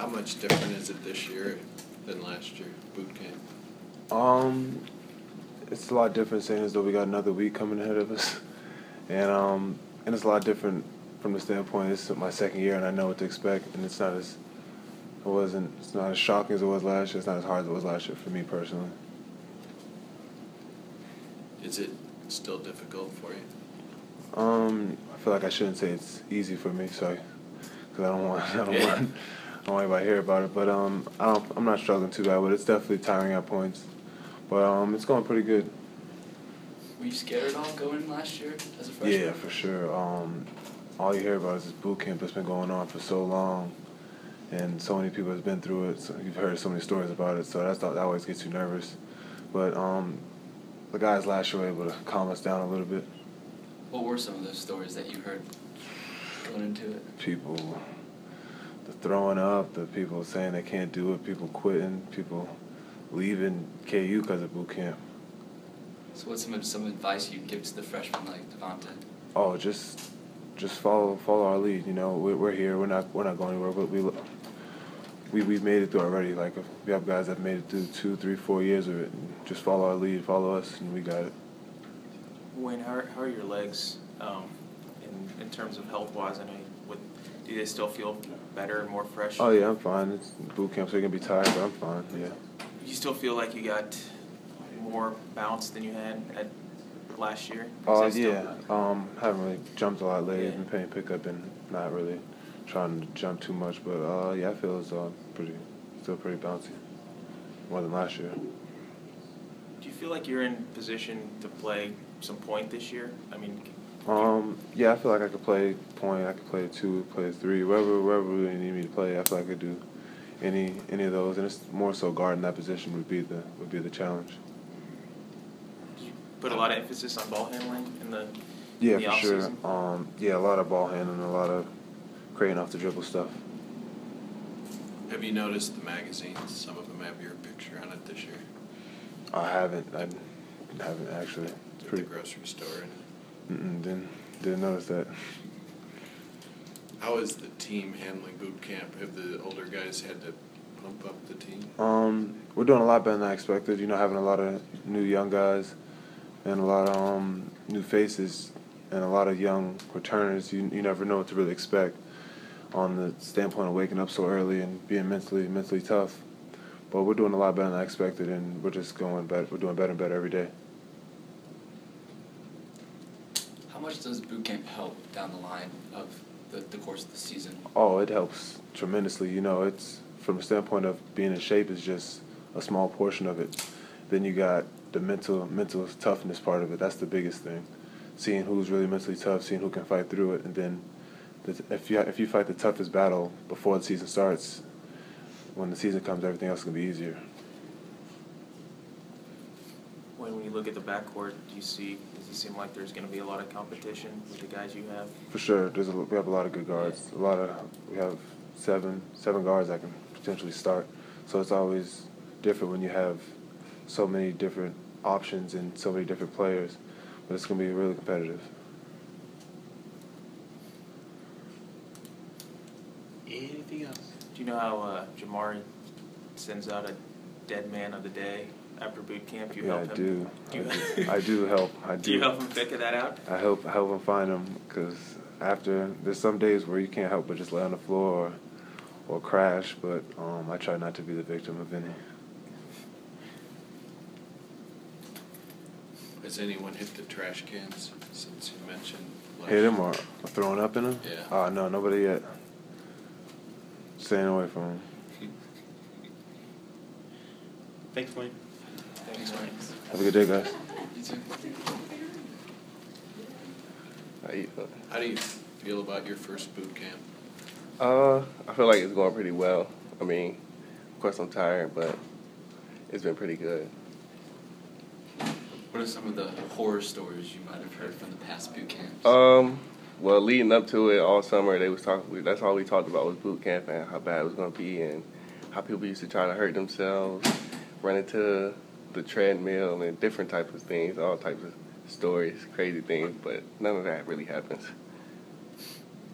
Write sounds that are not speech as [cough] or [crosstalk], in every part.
How much different is it this year than last year, boot camp? Um, it's a lot different, saying as though we got another week coming ahead of us, [laughs] and um, and it's a lot different from the standpoint. It's my second year, and I know what to expect, and it's not as it wasn't it's not as shocking as it was last year. It's not as hard as it was last year for me personally. Is it still difficult for you? Um, I feel like I shouldn't say it's easy for me, so because I don't want [laughs] I don't want I don't want anybody to hear about it. But um, I don't I'm not struggling too bad, but it's definitely tiring at points. But um, it's going pretty good. Were you scared at all going last year as a freshman? Yeah, for sure. Um, all you hear about is this boot camp that's been going on for so long, and so many people have been through it. So you've heard so many stories about it, so that's that always gets you nervous. But um, the guys last year were able to calm us down a little bit. What were some of those stories that you heard going into it? People, the throwing up, the people saying they can't do it, people quitting, people leaving KU because of boot camp. So what's some some advice you'd give to the freshmen like Devonté? Oh, just just follow follow our lead. You know, we're, we're here. We're not we're not going anywhere. But we we we've made it through already. Like we have guys that made it through two, three, four years of it. And just follow our lead, follow us, and we got it. Wayne, how are, how are your legs um, in, in terms of health wise? I know, you, what, do they still feel better and more fresh? Oh yeah, I'm fine. It's boot camp, so you're gonna be tired, but I'm fine. Yeah. You still feel like you got more bounce than you had at last year? Oh uh, yeah. Um, haven't really jumped a lot lately. Yeah. Been playing pickup and not really trying to jump too much. But uh, yeah, I feel it's uh, pretty, still pretty bouncy. More than last year. Do you feel like you're in position to play some point this year? I mean, Um, yeah, I feel like I could play point. I could play two, play three, wherever wherever really need me to play. I feel like I could do any any of those, and it's more so guarding that position would be the would be the challenge. did you put a lot of emphasis on ball handling in the Yeah, in the for sure. Um, yeah, a lot of ball handling, a lot of creating off the dribble stuff. Have you noticed the magazines? Some of them have your picture on it this year. I haven't. I haven't actually. It's At the pretty. grocery store. Mm-mm, didn't didn't notice that. How is the team handling boot camp? Have the older guys had to pump up the team? Um, we're doing a lot better than I expected. You know, having a lot of new young guys and a lot of um, new faces and a lot of young returners. You you never know what to really expect on the standpoint of waking up so early and being mentally mentally tough. But we're doing a lot better than I expected, and we're just going better. We're doing better and better every day. How much does boot camp help down the line of the, the course of the season? Oh, it helps tremendously. You know, it's from the standpoint of being in shape is just a small portion of it. Then you got the mental mental toughness part of it. That's the biggest thing. Seeing who's really mentally tough, seeing who can fight through it, and then the, if you if you fight the toughest battle before the season starts, when the season comes, everything else is gonna be easier. When, when you look at the backcourt, do you see, does it seem like there's going to be a lot of competition with the guys you have? For sure, there's a, we have a lot of good guards. A lot of we have seven seven guards that can potentially start. So it's always different when you have so many different options and so many different players. But it's gonna be really competitive. Anything else? Do you know how uh, Jamari sends out a dead man of the day after boot camp? You yeah, help I him? do. Do you, I do. I do help. [laughs] I do. Do you help him figure that out? I help I help him find them because after there's some days where you can't help but just lay on the floor or, or crash. But um, I try not to be the victim of any. Has anyone hit the trash cans since you mentioned? last Hit him or throwing up in him? Yeah. Oh no, nobody yet. Staying away from him. Thanks, Wayne. Thanks. Have a good day, guys. You too. How you? How do you feel about your first boot camp? Uh, I feel like it's going pretty well. I mean, of course I'm tired, but it's been pretty good. What are some of the horror stories you might have heard from the past boot camps? Um, well, leading up to it all summer, they was talking. That's all we talked about was boot camp and how bad it was going to be, and how people used to try to hurt themselves, run into the treadmill, and different types of things, all types of stories, crazy things. But none of that really happens.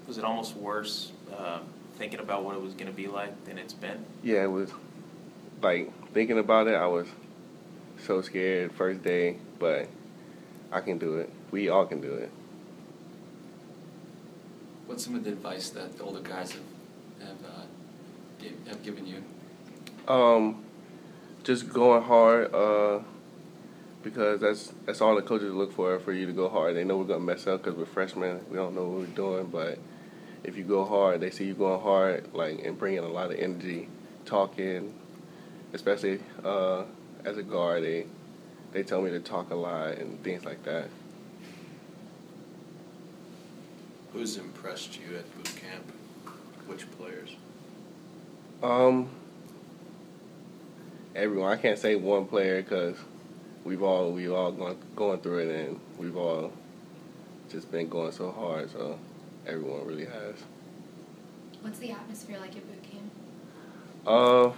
Was it almost worse uh, thinking about what it was going to be like than it's been? Yeah, it was like thinking about it. I was so scared first day, but I can do it. We all can do it. What's some of the advice that the older guys have have, uh, gave, have given you? Um, just going hard. Uh, because that's that's all the coaches look for for you to go hard. They know we're gonna mess up because we're freshmen. We don't know what we're doing, but if you go hard, they see you going hard, like and bringing a lot of energy, talking, especially uh, as a guard. They they tell me to talk a lot and things like that. Who's impressed you at boot camp? Which players? Um, everyone. I can't say one player because we've all we've all gone going through it and we've all just been going so hard. So everyone really has. What's the atmosphere like at boot camp? Uh,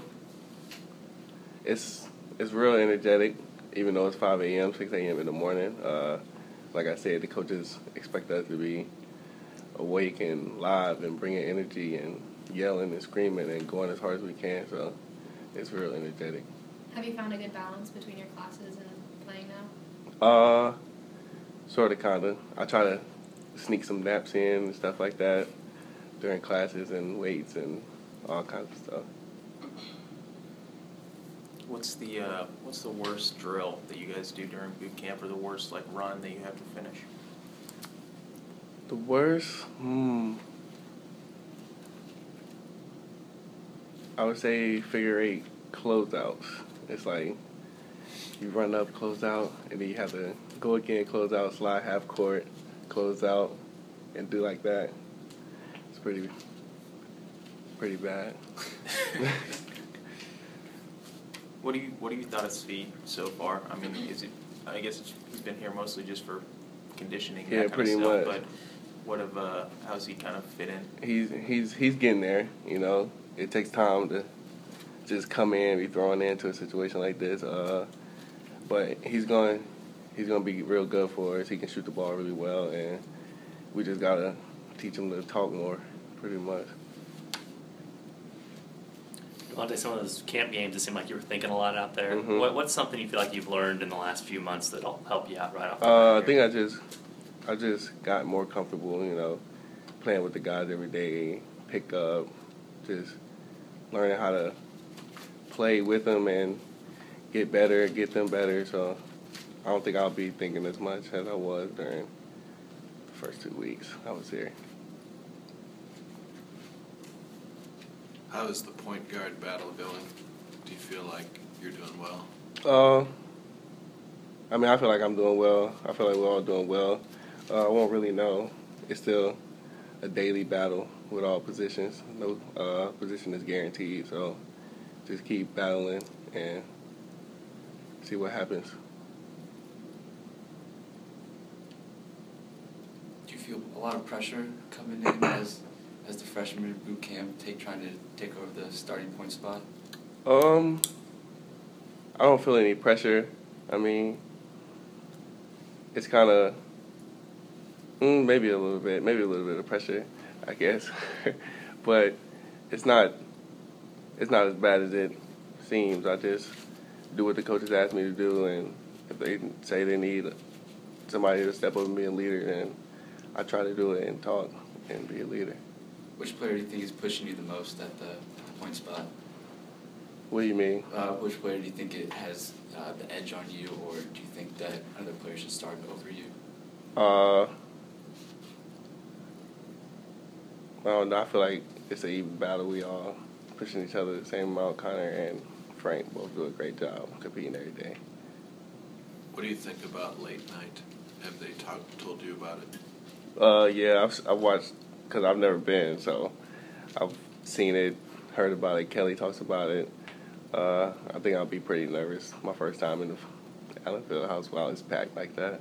it's it's real energetic, even though it's 5 a.m., 6 a.m. in the morning. Uh, like I said, the coaches expect us to be awake and live and bringing energy and yelling and screaming and going as hard as we can. So it's real energetic. Have you found a good balance between your classes and playing now? Uh, sort of, kind of. I try to sneak some naps in and stuff like that during classes and weights and all kinds of stuff. What's the uh, what's the worst drill that you guys do during boot camp, or the worst like run that you have to finish? The worst, hmm. I would say figure eight closeouts. It's like you run up, close out, and then you have to go again, close out, slide half court, close out, and do like that. It's pretty, pretty bad. [laughs] What do you what do you thought of Svi so far? I mean, is it? I guess it's, he's been here mostly just for conditioning. and Yeah, that kind pretty of stuff, much. But what of uh, how's he kind of fit in? he's he's he's getting there. You know, it takes time to just come in, be thrown into a situation like this. Uh, but he's going he's going to be real good for us. He can shoot the ball really well, and we just gotta teach him to talk more, pretty much. Devonté, some of those camp games, it seemed like you were thinking a lot out there. Mhm. What, what's something you feel like you've learned in the last few months that'll help you out right off the Uh, I think? I just I just got more comfortable, you know, playing with the guys every day, pick up, just learning how to play with them and get better, get them better. So I don't think I'll be thinking as much as I was during the first two weeks I was here. How is the point guard battle going? Do you feel like you're doing well? Uh, I mean, I feel like I'm doing well. I feel like we're all doing well. Uh, I won't really know. It's still a daily battle with all positions. No uh, position is guaranteed, so just keep battling and see what happens. Do you feel a lot of pressure coming in as as the freshman boot camp, take trying to take over the starting point spot? Um, I don't feel any pressure. I mean, it's kind of mm, maybe a little bit, maybe a little bit of pressure, I guess, [laughs] but it's not. It's not as bad as it seems. I just do what the coaches ask me to do, and if they say they need somebody to step up and be a leader, then I try to do it and talk and be a leader. Which player do you think is pushing you the most at the, at the point spot? What do you mean? Uh, which player do you think it has uh, the edge on you, or do you think that another player should start over you? Uh, I don't know. I feel like it's an even battle. We all pushing each other the same amount. Conner and Frank both do a great job competing every day. What do you think about late night? Have they talked told you about it? Uh, yeah, I've, I've watched because I've never been, so I've seen it, heard about it. Kelly talks about it. Uh, I think I'll be pretty nervous my first time in the Allen Fieldhouse while it's packed like that.